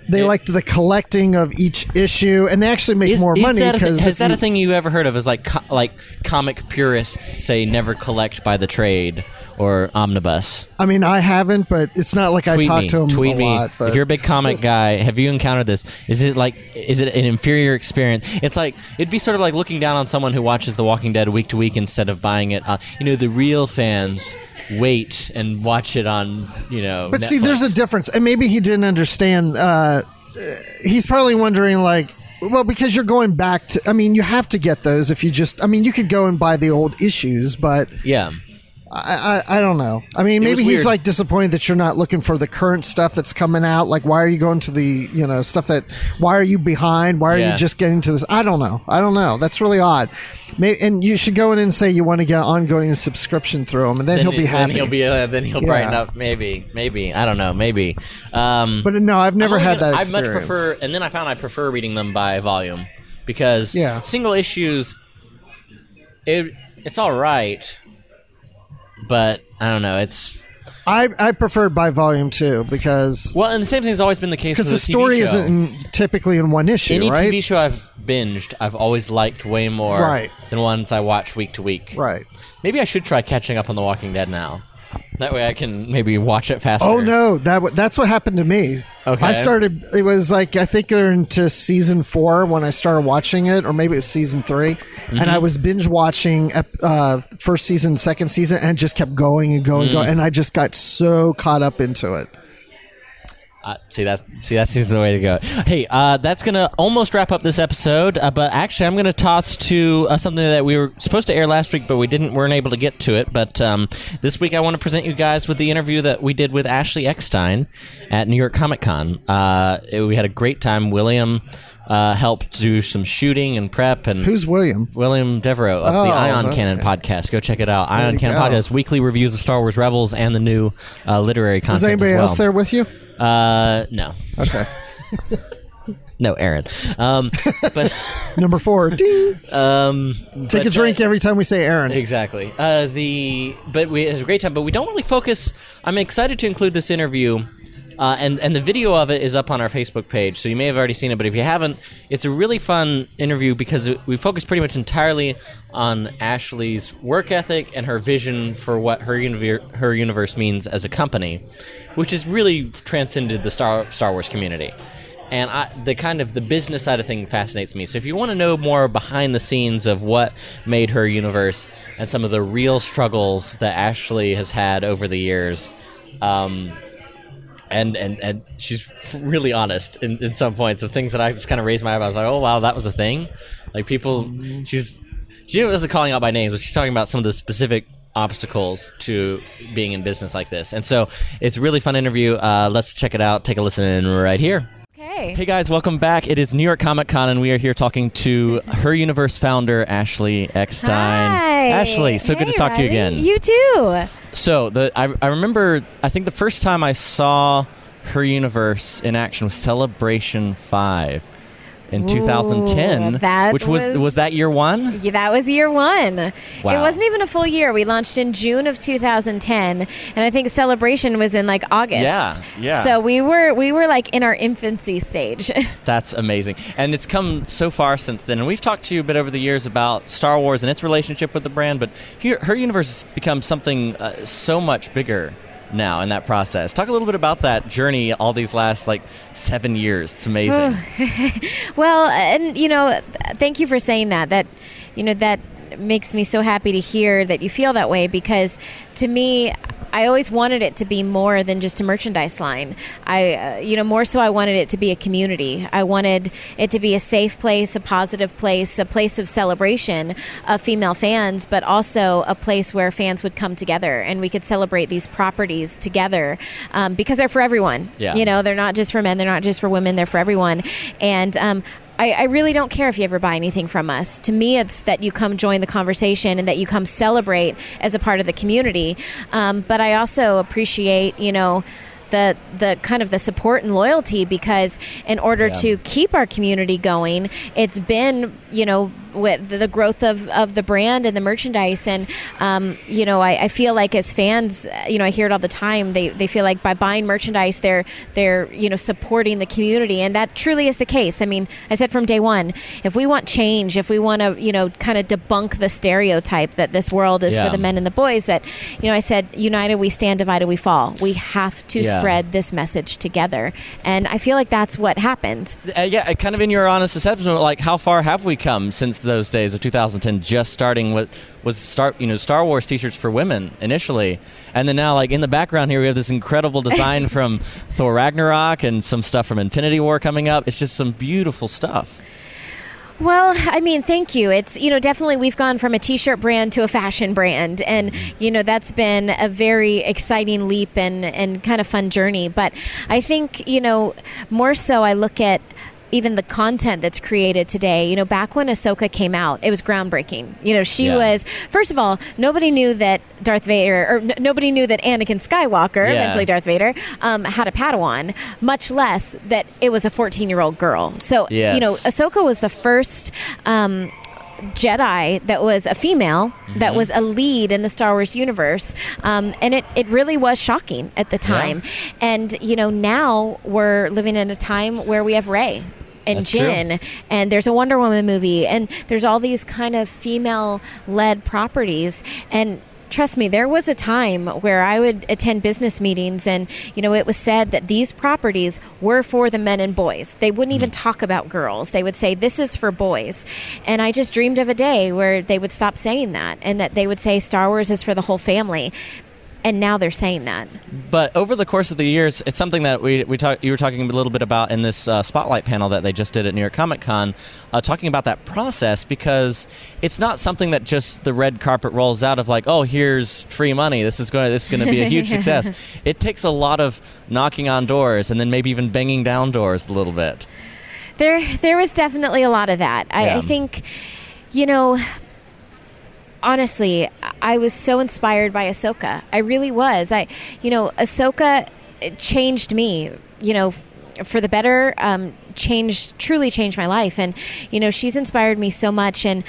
B: they
A: It-
B: liked the collecting of each issue, and they actually make
A: Is,
B: more
A: is
B: money
A: that a thi-
B: because
A: has that a thing you ever heard of? Is like co- like comic purists say never collect by the trade or omnibus.
B: I mean, I haven't, but it's not like I talk
A: me.
B: to them
A: Tweet
B: a
A: me.
B: lot. But
A: if you're a big comic guy, have you encountered this? Is it like is it an inferior experience? It's like it'd be sort of like looking down on someone who watches The Walking Dead week to week instead of buying it. Uh, you know, the real fans wait and watch it on. You know,
B: But see, there's a difference, and maybe he didn't understand. Uh, he's probably wondering, like, well, because you're going back to. I mean, you have to get those if you just. I mean, you could go and buy the old issues, but
A: yeah.
B: I, I, I don't know. I mean, maybe he's like disappointed that you're not looking for the current stuff that's coming out. Like, why are you going to the, you know, stuff that? Why are you behind? Why are
A: Yeah.
B: you just getting to this? I don't know. I don't know. That's really odd. Maybe, and you should go in and say you want to get an ongoing subscription through him, and then, he'll be
A: then
B: happy.
A: he'll be uh, then he'll
B: Yeah.
A: brighten up. Maybe, maybe I don't know. Maybe. Um,
B: but no, I've never had
A: gonna-
B: that
A: I much prefer, and then I found I prefer reading them by volume because
B: Yeah.
A: single issues, it it's all right, but I don't know. It's
B: I I preferred by volume two because
A: well, and the same thing's always been the case
B: because the
A: TV
B: story isn't in, typically in one issue,
A: Any
B: right?
A: TV show I've binged, I've always liked way more
B: Right.
A: than ones I watch week to week.
B: Right.
A: Maybe I should try catching up on The Walking Dead now. That way I can maybe watch it faster.
B: Oh no, that w- that's what happened to me.
A: Okay.
B: I started. It was like I think they're into season four when I started watching it, or maybe it was season 3
A: Mm-hmm.
B: and I was binge watching uh, first season, second season, and just kept going and going, and
A: Mm.
B: going, and I just got so caught up into it.
A: Uh, see that's see that seems the way to go. Hey, uh, that's gonna almost wrap up this episode. Uh, but actually, I'm gonna toss to uh, something that we were supposed to air last week, but we didn't weren't able to get to it. But um, this week, I want to present you guys with the interview that we did with Ashley Eckstein at New York Comic Con. Uh, we had a great time. William uh, helped do some shooting and prep, and
B: Who's William?
A: William Devereaux of
B: Oh,
A: the Ion
B: okay.
A: Cannon podcast. Go check it out. Ion
B: you
A: Cannon
B: go.
A: podcast, weekly reviews of Star Wars Rebels and the new uh, literary content.
B: Was anybody
A: as well.
B: else there with you?
A: Uh, no.
B: Okay,
A: No, Aaron. Um, but
B: number four. Ding.
A: um,
B: Take a drink every time we say Aaron.
A: exactly. Uh, the but we it was a great time. But we don't really focus. I'm excited to include this interview. Uh, and and the video of it is up on our Facebook page, so you may have already seen it. But if you haven't, it's a really fun interview because we focus pretty much entirely on Ashley's work ethic and her vision for what her universe, her universe means as a company, which has really transcended the Star Star Wars community. and I, the kind of the business side of thing fascinates me. So if you want to know more behind the scenes of what made her universe and some of the real struggles that Ashley has had over the years, um, and and and she's really honest in, in some points of things that I just kind of raised my eyebrows like, oh wow, that was a thing. Like people, she's she wasn't calling out by names, but she's talking about some of the specific obstacles to being in business like this. And so it's a really fun interview. Uh, let's check it out. Take a listen right here.
D: Okay.
A: Hey guys, welcome back. It is New York Comic Con, and we are here talking to Her Universe founder Ashley Eckstein.
D: Hi.
A: Ashley, so good to
D: Hey,
A: talk to you again.
D: You too.
A: So the I, I remember I think the first time I saw Her Universe in action was Celebration Five in 2010,
D: that
A: which was,
D: was-
A: was that year one.
D: Yeah, that was year one.
A: Wow.
D: It wasn't even a full year. We launched in June of 2010, and I think celebration was in like August.
A: Yeah, yeah.
D: So we were we were like in our infancy stage.
A: That's amazing, and it's come so far since then. And we've talked to you a bit over the years about Star Wars and its relationship with the brand, but here, Her Universe has become something uh, so much bigger now in that process. Talk a little bit about that journey all these last like seven years. It's amazing.
D: Well, and you know, thank you for saying that. That you know that makes me so happy to hear that you feel that way because to me I always wanted it to be more than just a merchandise line. I, uh, you know, more so I wanted it to be a community. I wanted it to be a safe place, a positive place, a place of celebration of female fans, but also a place where fans would come together and we could celebrate these properties together um, because they're for everyone.
A: Yeah.
D: You know, they're not just for men, they're not just for women, they're for everyone. And um, I, I really don't care if you ever buy anything from us. To me, it's that you come join the conversation and that you come celebrate as a part of the community. Um, but I also appreciate, you know, the the kind of the support and loyalty because in order
A: Yeah.
D: to keep our community going, it's been you know with the growth of, of the brand and the merchandise. And um, you know I, I feel like as fans uh, you know I hear it all the time they, they feel like by buying merchandise they're they're you know supporting the community. And that truly is the case. I mean I said from day one if we want change if we want to you know kind of debunk the stereotype that this world is
A: Yeah.
D: for the men and the boys that you know I said united we stand divided we fall. We have to
A: Yeah.
D: spread this message together. And I feel like that's what happened.
A: Uh, yeah, kind of in your honest assessment, like how far have we come since those days of 2010? Just starting with was start, you know, Star Wars T-shirts for women initially, and then now, like in the background here, we have this incredible design from Thor Ragnarok and some stuff from Infinity War coming up. It's just some beautiful stuff.
D: Well, I mean, thank you. It's, you know, definitely we've gone from a t shirt brand to a fashion brand. And, mm-hmm. you know, that's been a very exciting leap and, and kind of fun journey. But I think, you know, more so I look at even the content that's created today. You know, back when Ahsoka came out, it was groundbreaking. You know, she
A: Yeah.
D: was, first of all, nobody knew that Darth Vader, or n- nobody knew that Anakin Skywalker,
A: Yeah.
D: eventually Darth Vader, um, had a Padawan, much less that it was a 14 year old girl. So,
A: Yes.
D: you know, Ahsoka was the first um, Jedi that was a female that was a lead in the Star Wars universe, um, and it it really was shocking at the time. And you know, now we're living in a time where we have Rey. And
A: That's true.
D: And there's a Wonder Woman movie, and there's all these kind of female-led properties, and trust me, there was a time where I would attend business meetings and, you know, it was said that these properties were for the men and boys. They wouldn't even mm-hmm. talk about girls. They would say, this is for boys. And I just dreamed of a day where they would stop saying that and that they would say Star Wars is for the whole family. And now they're saying that.
A: But over the course of the years, it's something that we, we talk, you were talking a little bit about in this uh, spotlight panel that they just did at New York Comic Con, uh, talking about that process because it's not something that just the red carpet rolls out of like, oh, here's free money. This is going this is going to be a huge success. It takes a lot of knocking on doors and then maybe even banging down doors a little bit.
D: There, there was definitely a lot of that. I,
A: Yeah.
D: I think, you know, honestly, I was so inspired by Ahsoka. I really was. I, you know, Ahsoka changed me. You know, for the better. Um, changed, truly changed my life, and you know, she's inspired me so much, and.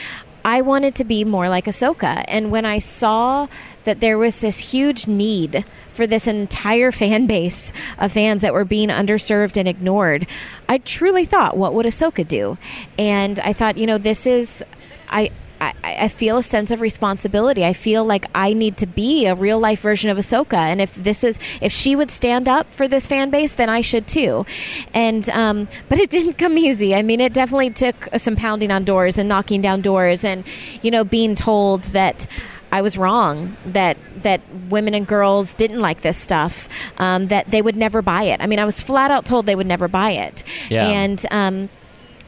D: I wanted to be more like Ahsoka. And when I saw that there was this huge need for this entire fan base of fans that were being underserved and ignored, I truly thought, what would Ahsoka do? And I thought, you know, this is, I, I, I feel a sense of responsibility. I feel like I need to be a real life version of Ahsoka, and if this is if she would stand up for this fan base, then I should too. And um, but it didn't come easy. I mean, it definitely took some pounding on doors and knocking down doors, and you know, being told that. I was wrong that that women and girls didn't like this stuff. Um, that they would never buy it. I mean, I was flat out told they would never buy it.
A: Yeah.
D: And um,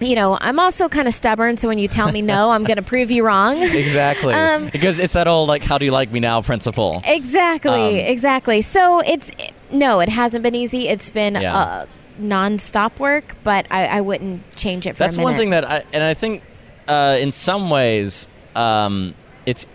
D: you know, I'm also kind of stubborn. So when you tell me no, I'm going to prove you wrong.
A: Exactly.
D: Um,
A: because it's that old like how do you like me now principle.
D: Exactly,
A: Um,
D: exactly. So it's no, it hasn't been easy. It's been
A: Yeah.
D: uh, non-stop work, but I, I wouldn't change it for
A: That's
D: a
A: one thing that I and I think uh, in some ways um, it's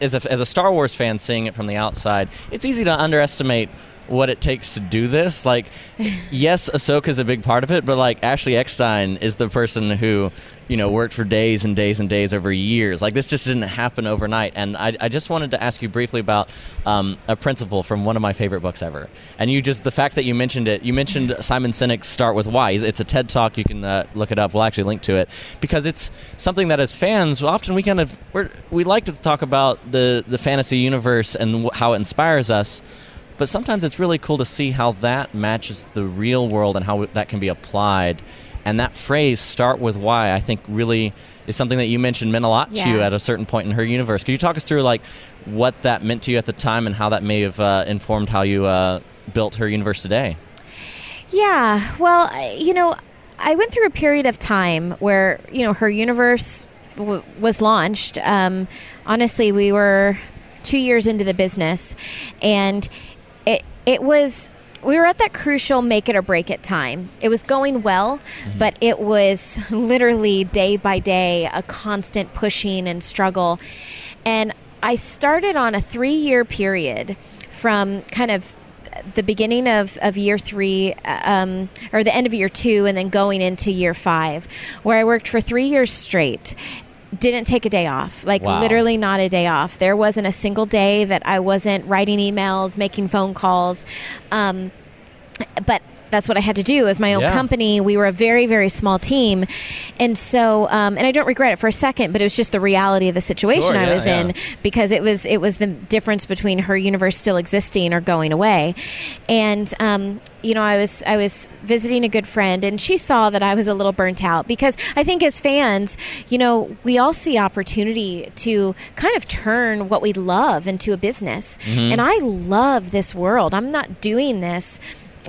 A: as a, as a Star Wars fan seeing it from the outside, it's easy to underestimate what it takes to do this. Like, yes, Ahsoka's a big part of it, but like Ashley Eckstein is the person who you know worked for days and days and days over years. Like this just didn't happen overnight. And I, I just wanted to ask you briefly about um, a principle from one of my favorite books ever. And you just the fact that you mentioned it. You mentioned Simon Sinek's "Start with Why." It's a TED talk. You can uh, look it up. We'll actually link to it because it's something that as fans often we kind of we're, we like to talk about the the fantasy universe and how it inspires us. But sometimes it's really cool to see how that matches the real world and how that can be applied. And that phrase, start with why, I think really is something that you mentioned meant a lot to you at a certain point in her universe. Could you talk us through like what that meant to you at the time and how that may have uh, informed how you uh, built her universe today?
D: Yeah. Well, you know, I went through a period of time where you know her universe w- was launched. Um, honestly, we were two years into the business, and it was. We were at that crucial make it or break it time. It was going well, but it was literally day by day a constant pushing and struggle. And I started on a three year period from kind of the beginning of, of year three, um, or the end of year two, and then going into year five, where I worked for three years straight. Didn't take a day off, like
A: Wow.
D: literally not a day off. There wasn't a single day that I wasn't writing emails, making phone calls. Um, but that's what I had to do as my own
A: Yeah.
D: company. We were a very, very small team. And so, um, and I don't regret it for a second, but it was just the reality of the situation
A: Sure,
D: I
A: yeah,
D: was
A: yeah.
D: in because it was, it was the difference between her universe still existing or going away. And, um, you know, I was, I was visiting a good friend and she saw that I was a little burnt out because I think as fans, you know, we all see opportunity to kind of turn what we love into a business.
A: Mm-hmm.
D: And I love this world. I'm not doing this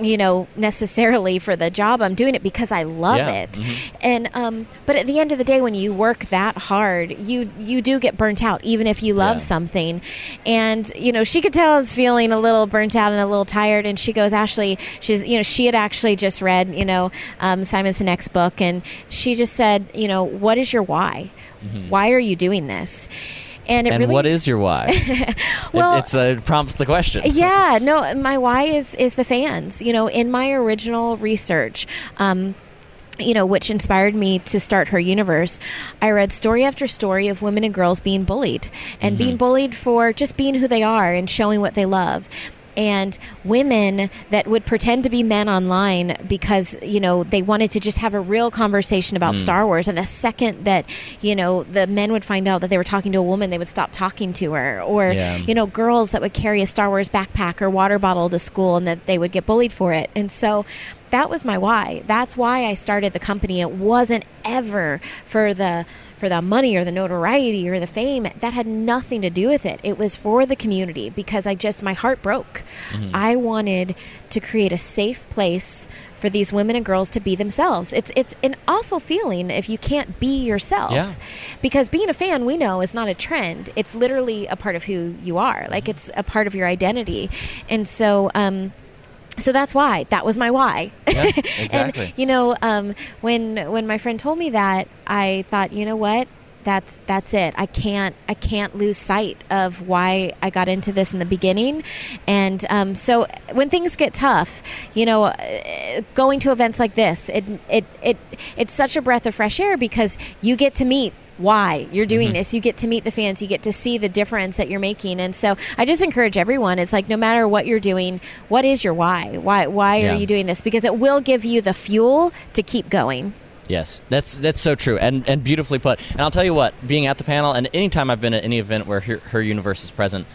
D: you know necessarily for the job i'm doing it because i love
A: Yeah,
D: it.
A: mhm.
D: and um but at the end of the day when you work that hard you you do get burnt out even if you love
A: Yeah.
D: something. And you know she could tell i was feeling a little burnt out and a little tired and she goes ashley she's you know she had actually just read you know um, simon sinek's book and she just said you know what is your why? Why are you doing this and it
A: Mm-hmm. and
D: really
A: what is your why?
D: Well-
A: it, it's uh, prompts the question.
D: yeah no my why is is the fans you know in my original research um you know, which inspired me to start her universe. I read story after story of women and girls being bullied and being bullied for just being who they are and showing what they love. And women that would pretend to be men online because you know they wanted to just have a real conversation about hmm. Star Wars. And the second that you know the men would find out that they were talking to a woman, they would stop talking to her. Or
A: Yeah.
D: you know girls that would carry a Star Wars backpack or water bottle to school and that they would get bullied for it. And so that was my why. That's why I started the company. It wasn't ever for the for the money or the notoriety or the fame. That had nothing to do with it. It was for the community because I just my heart broke. I wanted to create a safe place for these women and girls to be themselves. It's it's an awful feeling if you can't be yourself.
A: Yeah.
D: Because being a fan, we know, is not a trend. It's literally a part of who you are. Like it's a part of your identity. And so um so that's why. That was my why.
A: Yeah, exactly.
D: and you know um, when when my friend told me that i thought you know what? That's that's it. I can't i can't lose sight of why i got into this in the beginning. And um, so when things get tough you know uh, going to events like this it it, it it's such a breath of fresh air because you get to meet why you're doing mm-hmm. this. You get to meet the fans. You get to see the difference that you're making. And so I just encourage everyone. It's like no matter what you're doing, what is your why? Why why
A: Yeah.
D: are you doing this? Because it will give you the fuel to keep going.
A: Yes, that's that's so true and and beautifully put. And I'll tell you what, being at the panel and anytime I've been at any event where her, her universe is present,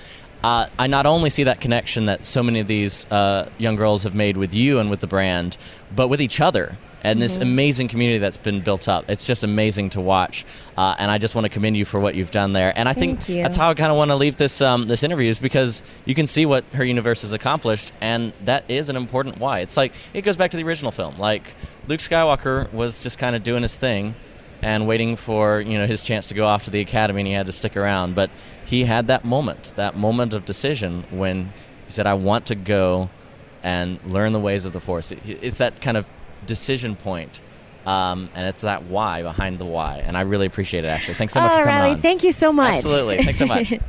A: uh, I not only see that connection that so many of these uh, young girls have made with you and with the brand, but with each other. And this amazing community that's been built up. It's just amazing to watch. Uh, and I just want to commend you for what you've done there. And I think
D: you.
A: that's how I kind of want to leave this um, this interview is because you can see what her universe has accomplished, and that is an important why. It's like it goes back to the original film. Like Luke Skywalker was just kind of doing his thing and waiting for you know his chance to go off to the academy, and he had to stick around. But he had that moment, that moment of decision when he said, "I want to go and learn the ways of the Force." It's that kind of decision point. Um, and it's that why behind the why, and I really appreciate it. Ashley, thanks so much for coming
D: Riley,
A: on.
D: thank you so much.
A: Absolutely. Thanks so much.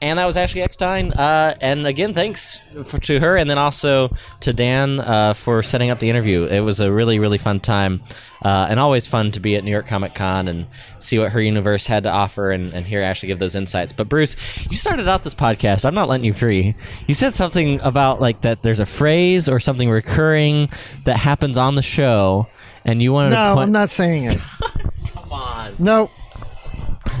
A: And that was Ashley Eckstein. Uh, and again, thanks for, to her, and then also to Dan uh, for setting up the interview. It was a really, really fun time, uh, and always fun to be at New York Comic Con and see what her universe had to offer, and, and hear Ashley give those insights. But Bruce, you started out this podcast. I'm not letting you free. You said something about like that. There's a phrase or something recurring that happens on the show, and you wanted to.
B: No,
A: point-
B: I'm not saying it.
A: Come on.
B: No.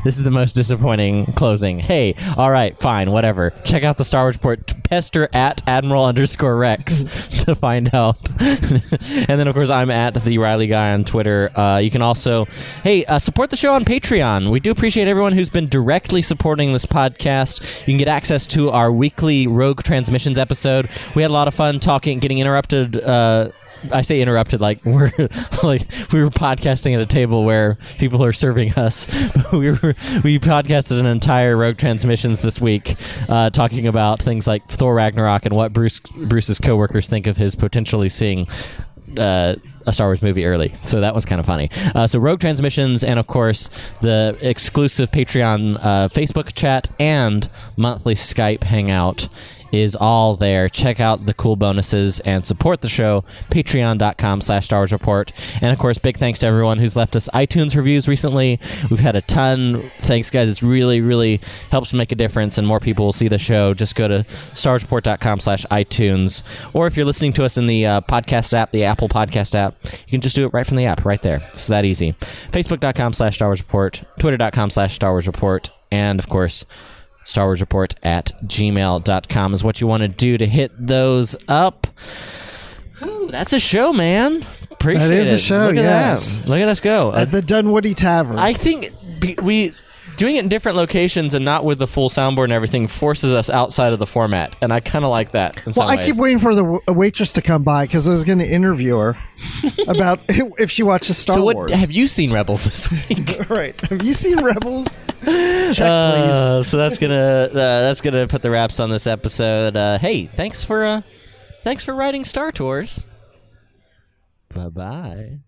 A: This is the most disappointing closing. Hey, all right, fine, whatever. Check out the Star Wars port. Pester at Admiral underscore Rex to find out. and then, of course, I'm at the Riley Guy on Twitter. Uh, you can also, hey, uh, support the show on Patreon. We do appreciate everyone who's been directly supporting this podcast. You can get access to our weekly Rogue Transmissions episode. We had a lot of fun talking, getting interrupted. Uh, I say interrupted like we're like we were podcasting at a table where people are serving us. we were we podcasted an entire Rogue Transmissions this week, uh, talking about things like Thor Ragnarok and what Bruce Bruce's coworkers think of his potentially seeing. Uh, a Star Wars movie early, so that was kind of funny. Uh, so Rogue Transmissions, and of course the exclusive Patreon uh, Facebook chat and monthly Skype hangout is all there. Check out the cool bonuses and support the show. Patreon.com slash Star Wars Report. And of course, big thanks to everyone who's left us iTunes reviews recently. We've had a ton. Thanks, guys. It's really, really helps make a difference, and more people will see the show. Just go to StarWarsReport.com slash iTunes. Or if you're listening to us in the uh, podcast app, the Apple Podcast app, you can just do it right from the app, right there. It's that easy. Facebook.com slash Star Wars Report. Twitter.com slash Star Wars Report. And of course, Star Wars Report at gmail.com is what you want to do to hit those up. Ooh, that's a show, man. Appreciate
B: That is a show,
A: Look at
B: yes.
A: that. Look at us go.
B: At the Dunwoody Tavern.
A: I think we doing it in different locations and not with the full soundboard and everything forces us outside of the format, and I kind of like that. In
B: well, I
A: ways.
B: keep waiting for the w- waitress to come by because I was going to interview her about if she watches Star
A: so, what
B: Wars.
A: have you seen Rebels this week?
B: right. Have you seen Rebels? Check, please.
A: Uh, so that's gonna uh, that's gonna put the wraps on this episode. Uh, hey, thanks for uh, thanks for writing Star Tours. Bye bye.